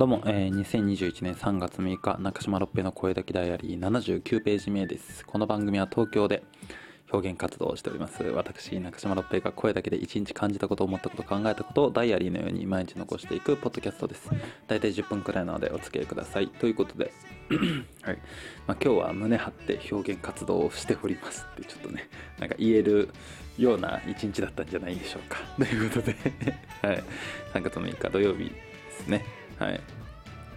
どうも、えー、2021年3月6日中島六平の声だけダイアリー79ページ目です。この番組は東京で表現活動をしております。私中島六平が声だけで一日感じたこと思ったこと考えたことをダイアリーのように毎日残していくポッドキャストです。大体10分くらいなのでお付き合いください。ということで はい。まあ、今日は胸張って表現活動をしております。ってちょっとねなんか言えるような一日だったんじゃないでしょうか。ということで はい、3月6日土曜日ですね。はい。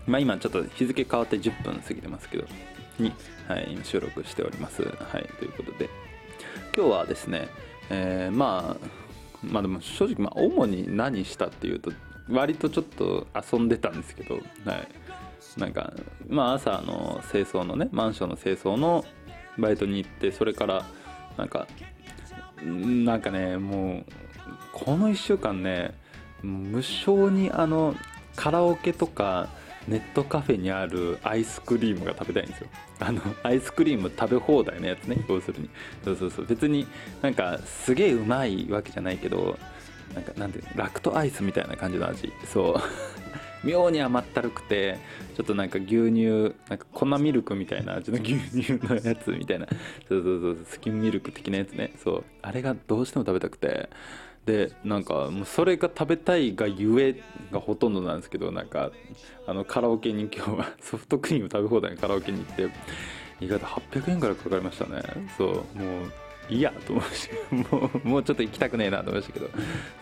まあ今ちょっと日付変わって10分過ぎてますけどに、はい、今収録しております。はいということで。今日はですね、えー、まあまあでも正直まあ主に何したっていうと割とちょっと遊んでたんですけど、はい、なんかまあ朝の清掃のねマンションの清掃のバイトに行ってそれからなんかなんかねもうこの1週間ね無償にあのカラオケとかネットカフェにあるアイスクリームが食べたいんですよ。あのアイスクリーム食べ放題のやつね。要するに。そうそうそう。別になんかすげえうまいわけじゃないけどなんかなんていうラクトアイスみたいな感じの味。そう。妙に甘ったるくてちょっとなんか牛乳なんか粉ミルクみたいな味の牛乳のやつみたいな。そうそうそう。スキンミルク的なやつね。そう。あれがどうしても食べたくて。でなんかもうそれが食べたいがゆえがほとんどなんですけどなんかあのカラオケに今日は ソフトクリーム食べ放題のカラオケに行って意外と800円からかかりましたね。そうもういやと思うし もうもうちょっと行きたくねえなと思いましたけど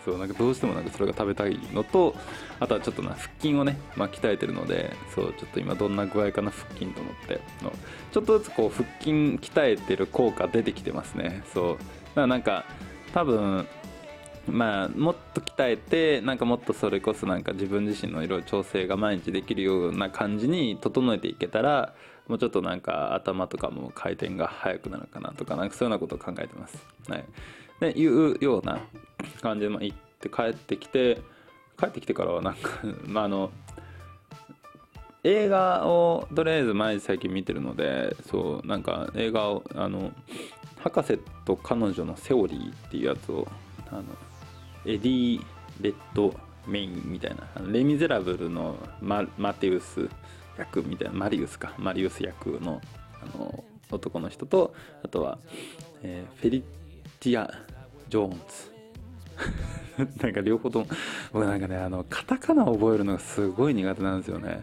そうなんかどうしてもなんかそれが食べたいのとあとはちょっとな腹筋をね、まあ、鍛えてるのでそうちょっと今どんな具合かな腹筋と思ってのちょっとずつこう腹筋鍛えてる効果出てきてますね。そうだからなんか多分まあもっと鍛えてなんかもっとそれこそなんか自分自身のいろいろ調整が毎日できるような感じに整えていけたらもうちょっとなんか頭とかも回転が速くなるかなとかなんかそういうようなことを考えてます。はい、でいうような感じで行って帰ってきて帰ってきてからはなんか まああの映画をとりあえず毎日最近見てるのでそうなんか映画をあの博士と彼女のセオリーっていうやつをあのエディ・レッドメインみたいな「レ・ミゼラブル」のママテウス役みたいなマリウスかマリウス役のあの男の人とあとは、えー、フェリシティ・ジョーンズ。なんか両方とも僕なんかねあのカタカナを覚えるのがすごい苦手なんですよね。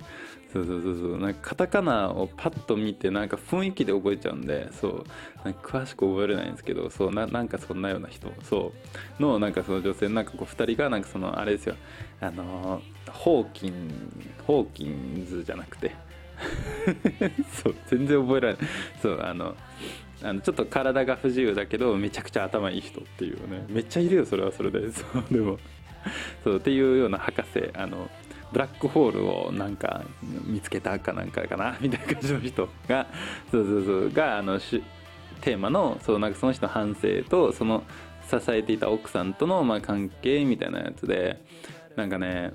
そうそうそうそう。なんかカタカナをパッと見てなんか雰囲気で覚えちゃうんでそう。なんか詳しく覚えれないんですけどそう。ななんかそんなような人そう。のなんかその女性なんかこう2人がなんかそのあれですよ。あのホーキンホーキンズじゃなくて。そう。全然覚えられない。そう。あのあのちょっと体が不自由だけどめちゃくちゃ頭いい人っていうね。めっちゃいるよそれはそれで。そうでも。そう。っていうような博士あのブラックホールをなんか見つけたかなんかかなみたいな感じの人がそうそうそうがあのテーマのそうなんかその人の反省とその支えていた奥さんとのまあ関係みたいなやつでなんかね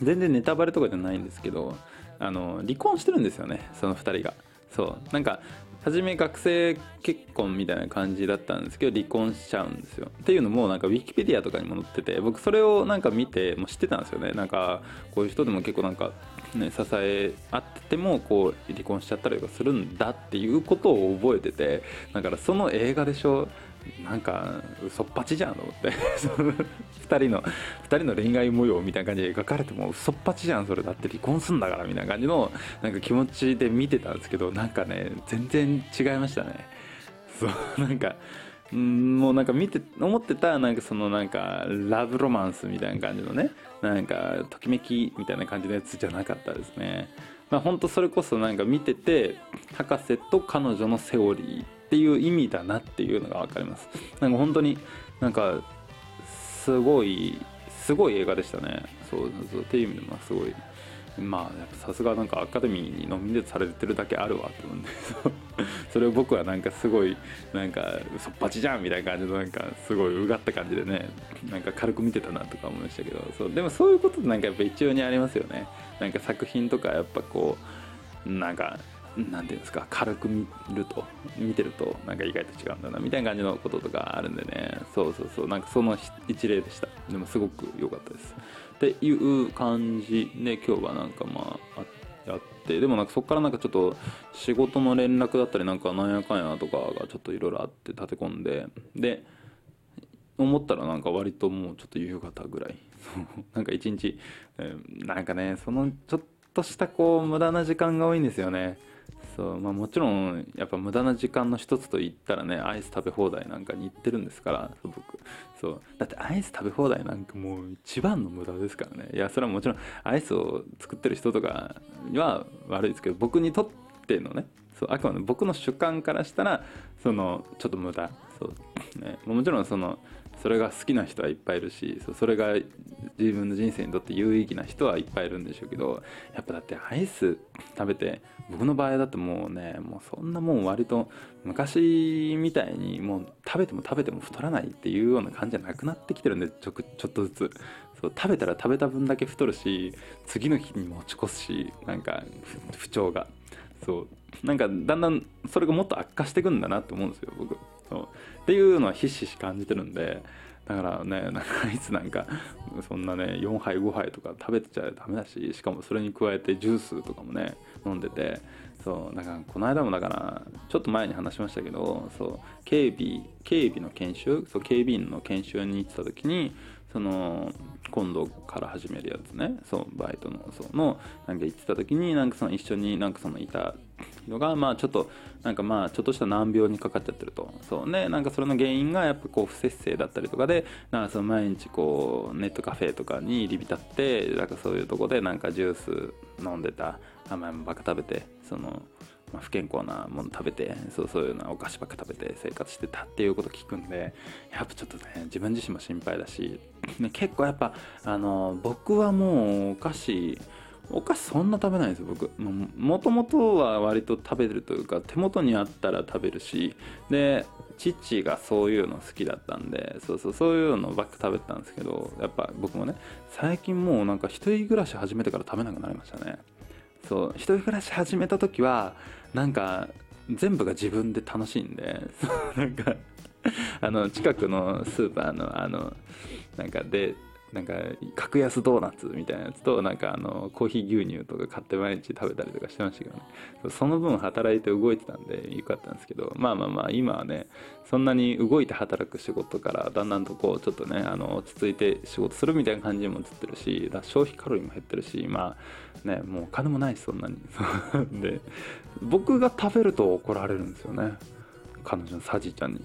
全然ネタバレとかじゃないんですけどあの離婚してるんですよねその2人が。そうなんか初め学生結婚みたいな感じだったんですけど離婚しちゃうんですよ。っていうのもなんかウィキペディアとかにも載ってて僕それをなんか見てもう知ってたんですよね。なんかこういう人でも結構なんかね、支え合っててもこう離婚しちゃったりとかするんだっていうことを覚えててだからその映画でしょなんか嘘っぱちじゃんと思って。2人の2人の恋愛模様みたいな感じで描かれても嘘っぱちじゃんそれだって離婚すんだからみたいな感じのなんか気持ちで見てたんですけどなんかね全然違いましたね。そうなんかんもうなんか見て思ってたなんかそのなんかラブロマンスみたいな感じのねなんかときめきみたいな感じのやつじゃなかったですね。まあ本当それこそなんか見てて博士と彼女のセオリーっていう意味だなっていうのが分かります。なんか本当になんかすごいすごい映画でしたね。そうそうそうっていう意味でもすごい。まあやっぱさすがなんかアカデミーにノミネートされてるだけあるわって思うんで。それを僕はなんかすごいなんかそっぱちじゃんみたいな感じのなんかすごいうがった感じでねなんか軽く見てたなとか思いましたけど。そうでもそういうことなんかやっぱ一応にありますよね。なんか作品とかやっぱこうなんかなんていうんですか軽く見ると見てるとなんか意外と違うんだなみたいな感じのこととかあるんでね。そうそうそう。なんかその一例でした。でもすごく良かったです。っていう感じで今日はなんかまあやって。でもなんかそこからなんかちょっと仕事の連絡だったりなんかなんやかんやとかがちょっといろいろあって立て込んでで思ったらなんか割ともうちょっと夕方ぐらい。なんか一日、えー、なんかねそのちょっとしたこう無駄な時間が多いんですよね。そうまあ、もちろんやっぱ無駄な時間の一つと言ったらねアイス食べ放題なんかに行ってるんですから僕。そう。だってアイス食べ放題なんかもう一番の無駄ですからね。いやそれはもちろんアイスを作ってる人とかには悪いですけど僕にとってのねそうあくまで僕の主観からしたらそのちょっと無駄。そう、ね、もちろんそのそれが好きな人はいっぱいいるしそれが自分の人生にとって有意義な人はいっぱいいるんでしょうけどやっぱだってアイス食べて僕の場合だってもうねもうそんなもん割と昔みたいにもう食べても食べても太らないっていうような感じじゃなくなってきてるんでちょちょっとずつ。そう食べたら食べた分だけ太るし次の日に持ち越すしなんか不調が。そうなんかだんだんそれがもっと悪化していくんだなって思うんですよ僕。そう。っていうのはひしひし感じてるんでだからねなんかいつなんかそんなね4杯5杯とか食べてちゃダメだししかもそれに加えてジュースとかもね飲んでてそうなんかこの間もだからちょっと前に話しましたけどそう警備警備の研修そう警備員の研修に行ってた時にその今度から始めるやつね。そうバイトのそうのなんか行ってた時になんかその一緒になんかそのいたのがまあちょっとなんかまあちょっとした難病にかかっちゃってると。そうねなんかそれの原因がやっぱこう不節制だったりとかでなんかその毎日こうネットカフェとかに入り浸ってなんかそういうとこでなんかジュース飲んでた甘いもばっか食べてそのまあ、不健康なもの食べてそうそういうのお菓子ばっか食べて生活してたっていうこと聞くんでやっぱちょっとね自分自身も心配だし、ね、結構やっぱあの僕はもうお菓子お菓子そんな食べないんですよ僕。もともとは割と食べるというか手元にあったら食べるしで父がそういうの好きだったんでそうそうそういうのばっか食べてたんですけどやっぱ僕もね最近もうなんか一人暮らし始めてから食べなくなりましたね。そう一人暮らし始めた時はなんか全部が自分で楽しいんでそうなんかあの近くのスーパーのあのなんかでなんか格安ドーナツみたいなやつとなんかあのコーヒー牛乳とか買って毎日食べたりとかしてましたけどね。その分働いて動いてたんでよかったんですけど。まあまあまあ今はねそんなに動いて働く仕事からだんだんとこうちょっとねあの落ち着いて仕事するみたいな感じにも映ってるしだ消費カロリーも減ってるしまあねもうお金もないしそんなに。で僕が食べると怒られるんですよね。彼女のサジちゃんに。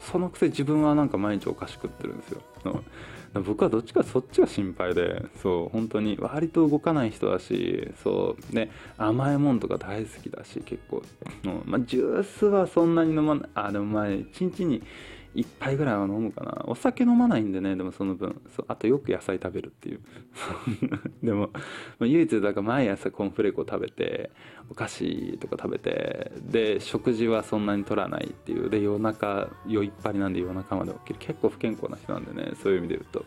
そのくせ自分はなんか毎日お菓子食ってるんですよ。僕はどっちかそっちが心配でそう。本当に割と動かない人だしそう。ね。甘いもんとか大好きだし結構、う。んまあ、ジュースはそんなに飲まない。あでもまあ1日に1杯ぐらいは飲むかな。お酒飲まないんでねでもその分。そうあとよく野菜食べるっていう。でも、唯一だから毎朝コーンフレークを食べてお菓子とか食べてで食事はそんなに取らないっていう。で夜中酔いっぱりなんで夜中まで起きる。結構不健康な人なんでねそういう意味で言うと。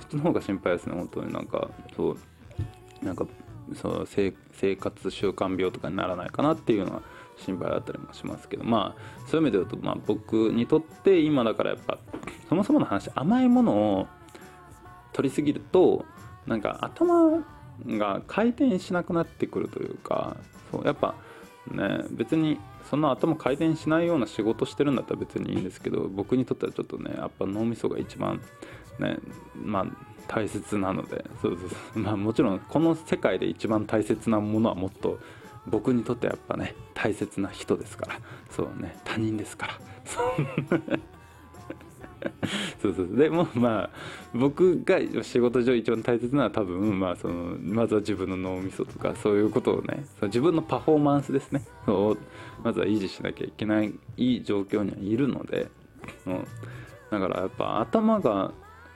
そっちの方が心配ですね本当に。なんかそうなんかそう生活習慣病とかにならないかなっていうのは心配だったりもしますけどまあそういう意味で言うと、まあ、僕にとって今だからやっぱそもそもの話甘いものを取りすぎるとなんか頭が回転しなくなってくるというかそうやっぱね別にそんな頭回転しないような仕事してるんだったら別にいいんですけど僕にとってはちょっとねやっぱ脳みそが一番ねまあ大切なのでそうそうそう。まあもちろんこの世界で一番大切なものはもっと僕にとってはやっぱね大切な人ですから。そうね他人ですから。そう。そうそうでもまあ僕が仕事上一番大切なのは多分まあそのまずは自分の脳みそとかそういうことをねその自分のパフォーマンスですね。をまずは維持しなきゃいけないいい状況にはいるので、う、だからやっぱ頭が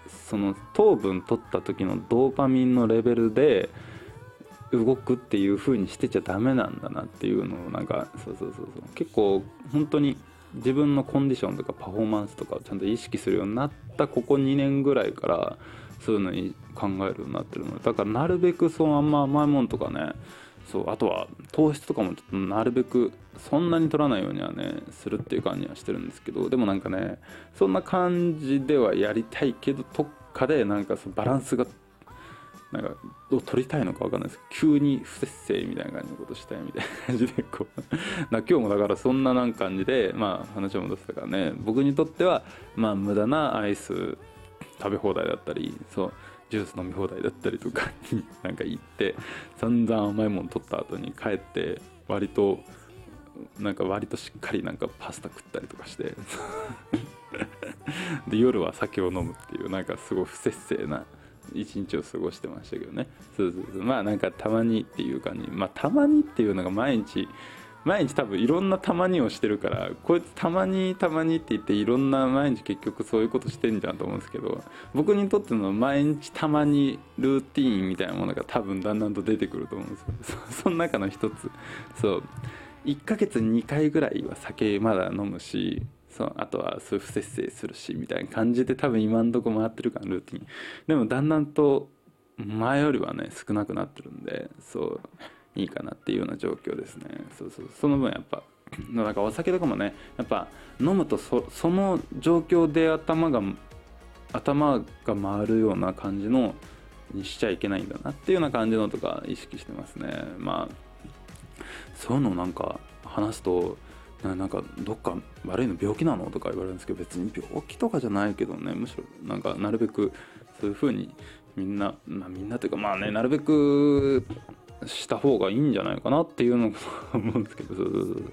その糖分取った時のドーパミンのレベルで動くっていう風にしてちゃダメなんだなっていうのをなんかそうそうそうそう。結構本当に自分のコンディションとかパフォーマンスとかをちゃんと意識するようになったここ2年ぐらいからそういうのに考えるようになってるので。だからなるべくそのあんま甘いもんとかねそうあとは糖質とかもちょっとなるべくそんなに取らないようにはねするっていう感じはしてるんですけど。でもなんかねそんな感じではやりたいけどどっかでなんかそのバランスがなんかを取りたいのか分かんないですけど急に不節制みたいな感じのことしたいみたいな感じでこう 今日もだからそんななん感じでまあ話を戻したからね。僕にとってはまあ無駄なアイス食べ放題だったりそうジュース飲み放題だったりとかになんか行って散々甘いもの取った後に帰って割となんか割としっかりなんかパスタ食ったりとかして。で夜は酒を飲むっていうなんかすごい不節制な一日を過ごしてましたけどね。そうそうそう。まあなんかたまにっていう感じ。まあたまにっていうのが毎日毎日多分いろんなたまにをしてるからこいつたまにたまにって言っていろんな毎日結局そういうことしてんじゃんと思うんですけど僕にとっての毎日たまにルーティーンみたいなものが多分だんだんと出てくると思うんですよ。その中の一つ。そう。1ヶ月2回ぐらいは酒まだ飲むしそうあとはそういう不節制するしみたいな感じで多分今んとこ回ってるからルーティンでもだんだんと前よりはね少なくなってるんでそういいかなっていうような状況ですね。そうそうその分やっぱなんかお酒とかもねやっぱ飲むとそその状況で頭が頭が回るような感じのにしちゃいけないんだなっていうような感じのとか意識してますね。まあそういうのなんか話すとなんかどっか悪いの病気なのとか言われるんですけど別に病気とかじゃないけどねむしろなんかなるべくそういう風にみんな、まあ、みんなというかまあねなるべくした方がいいんじゃないかなっていうのを思うんですけどそうそうそうだか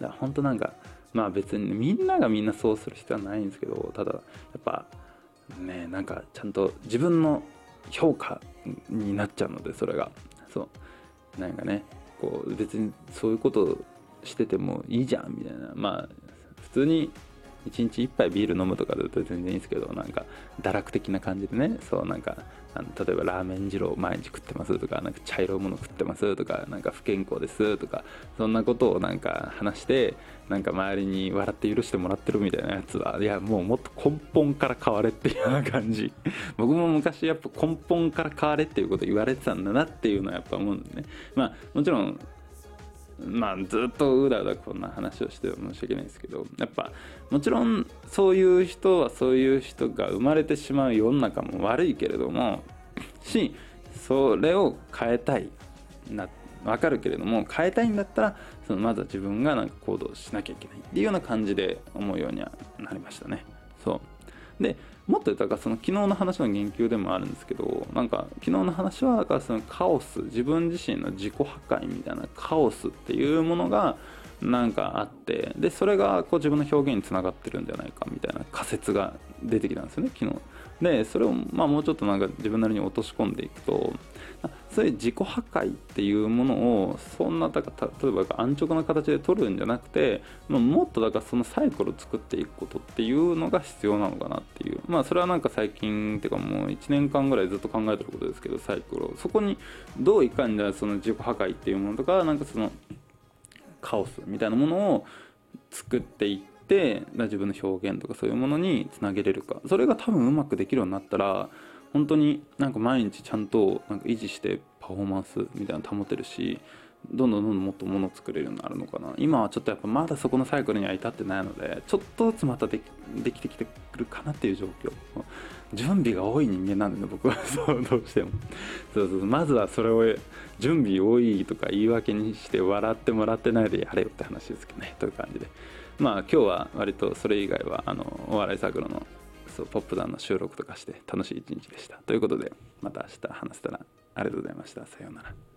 ら本当なんかまあ別に、みんながみんなそうする必要はないんですけどただやっぱねなんかちゃんと自分の評価になっちゃうのでそれが。そう。なんかねこう別にそういうことしててもいいじゃんみたいな。まあ普通に1日1杯ビール飲むとかだと全然いいんですけどなんか堕落的な感じでね。そうなんかあの例えばラーメン二郎毎日食ってますとかなんか茶色いもの食ってますとかなんか不健康ですとかそんなことをなんか話してなんか周りに笑って許してもらってるみたいなやつはいやもうもっと根本から変われっていうような感じ。僕も昔やっぱ根本から変われっていうこと言われてたんだなっていうのはやっぱ思うんですね。まあもちろんまあずっとうだうだこんな話をして申し訳ないですけどやっぱもちろんそういう人はそういう人が生まれてしまう世の中も悪いけれどもしそれを変えたいな分かるけれども変えたいんだったらそのまずは自分がなんか行動しなきゃいけないっていうような感じで思うようにはなりましたね。そうでもっと言ったらその昨日の話の言及でもあるんですけどなんか昨日の話はだからそのカオス自分自身の自己破壊みたいなカオスっていうものがなんかあってでそれがこう自分の表現につながってるんじゃないかみたいな仮説が出てきたんですよね昨日。でそれをまあもうちょっとなんか自分なりに落とし込んでいくとそういう自己破壊っていうものをそんなだから例えば安直な形で取るんじゃなくて、まあ、もっとだからそのサイクルを作っていくことっていうのが必要なのかなっていう。まあそれはなんか最近っていうかもう1年間ぐらいずっと考えてることですけどサイクルを。そこにどういかにじゃその自己破壊っていうものとかなんかそのカオスみたいなものを作っていって自分の表現とかそういうものにつなげれるか。それが多分うまくできるようになったら本当になんか毎日ちゃんとなんか維持してパフォーマンスみたいなの保てるしどんどんどんどんもっともの作れるようになるのかな。今はちょっとやっぱまだそこのサイクルには至ってないのでちょっとずつまたでできてきてくるかなっていう状況。準備が多い人間なんでね僕は。そうどうしても。そうそう。まずはそれを準備多いとか言い訳にして笑ってもらってないでやれよって話ですけどね。という感じで。まあ今日は割とそれ以外はあのお笑いサークルのそうポップダウンの収録とかして楽しい一日でした。ということでまた明日話せたらありがとうございました。さようなら。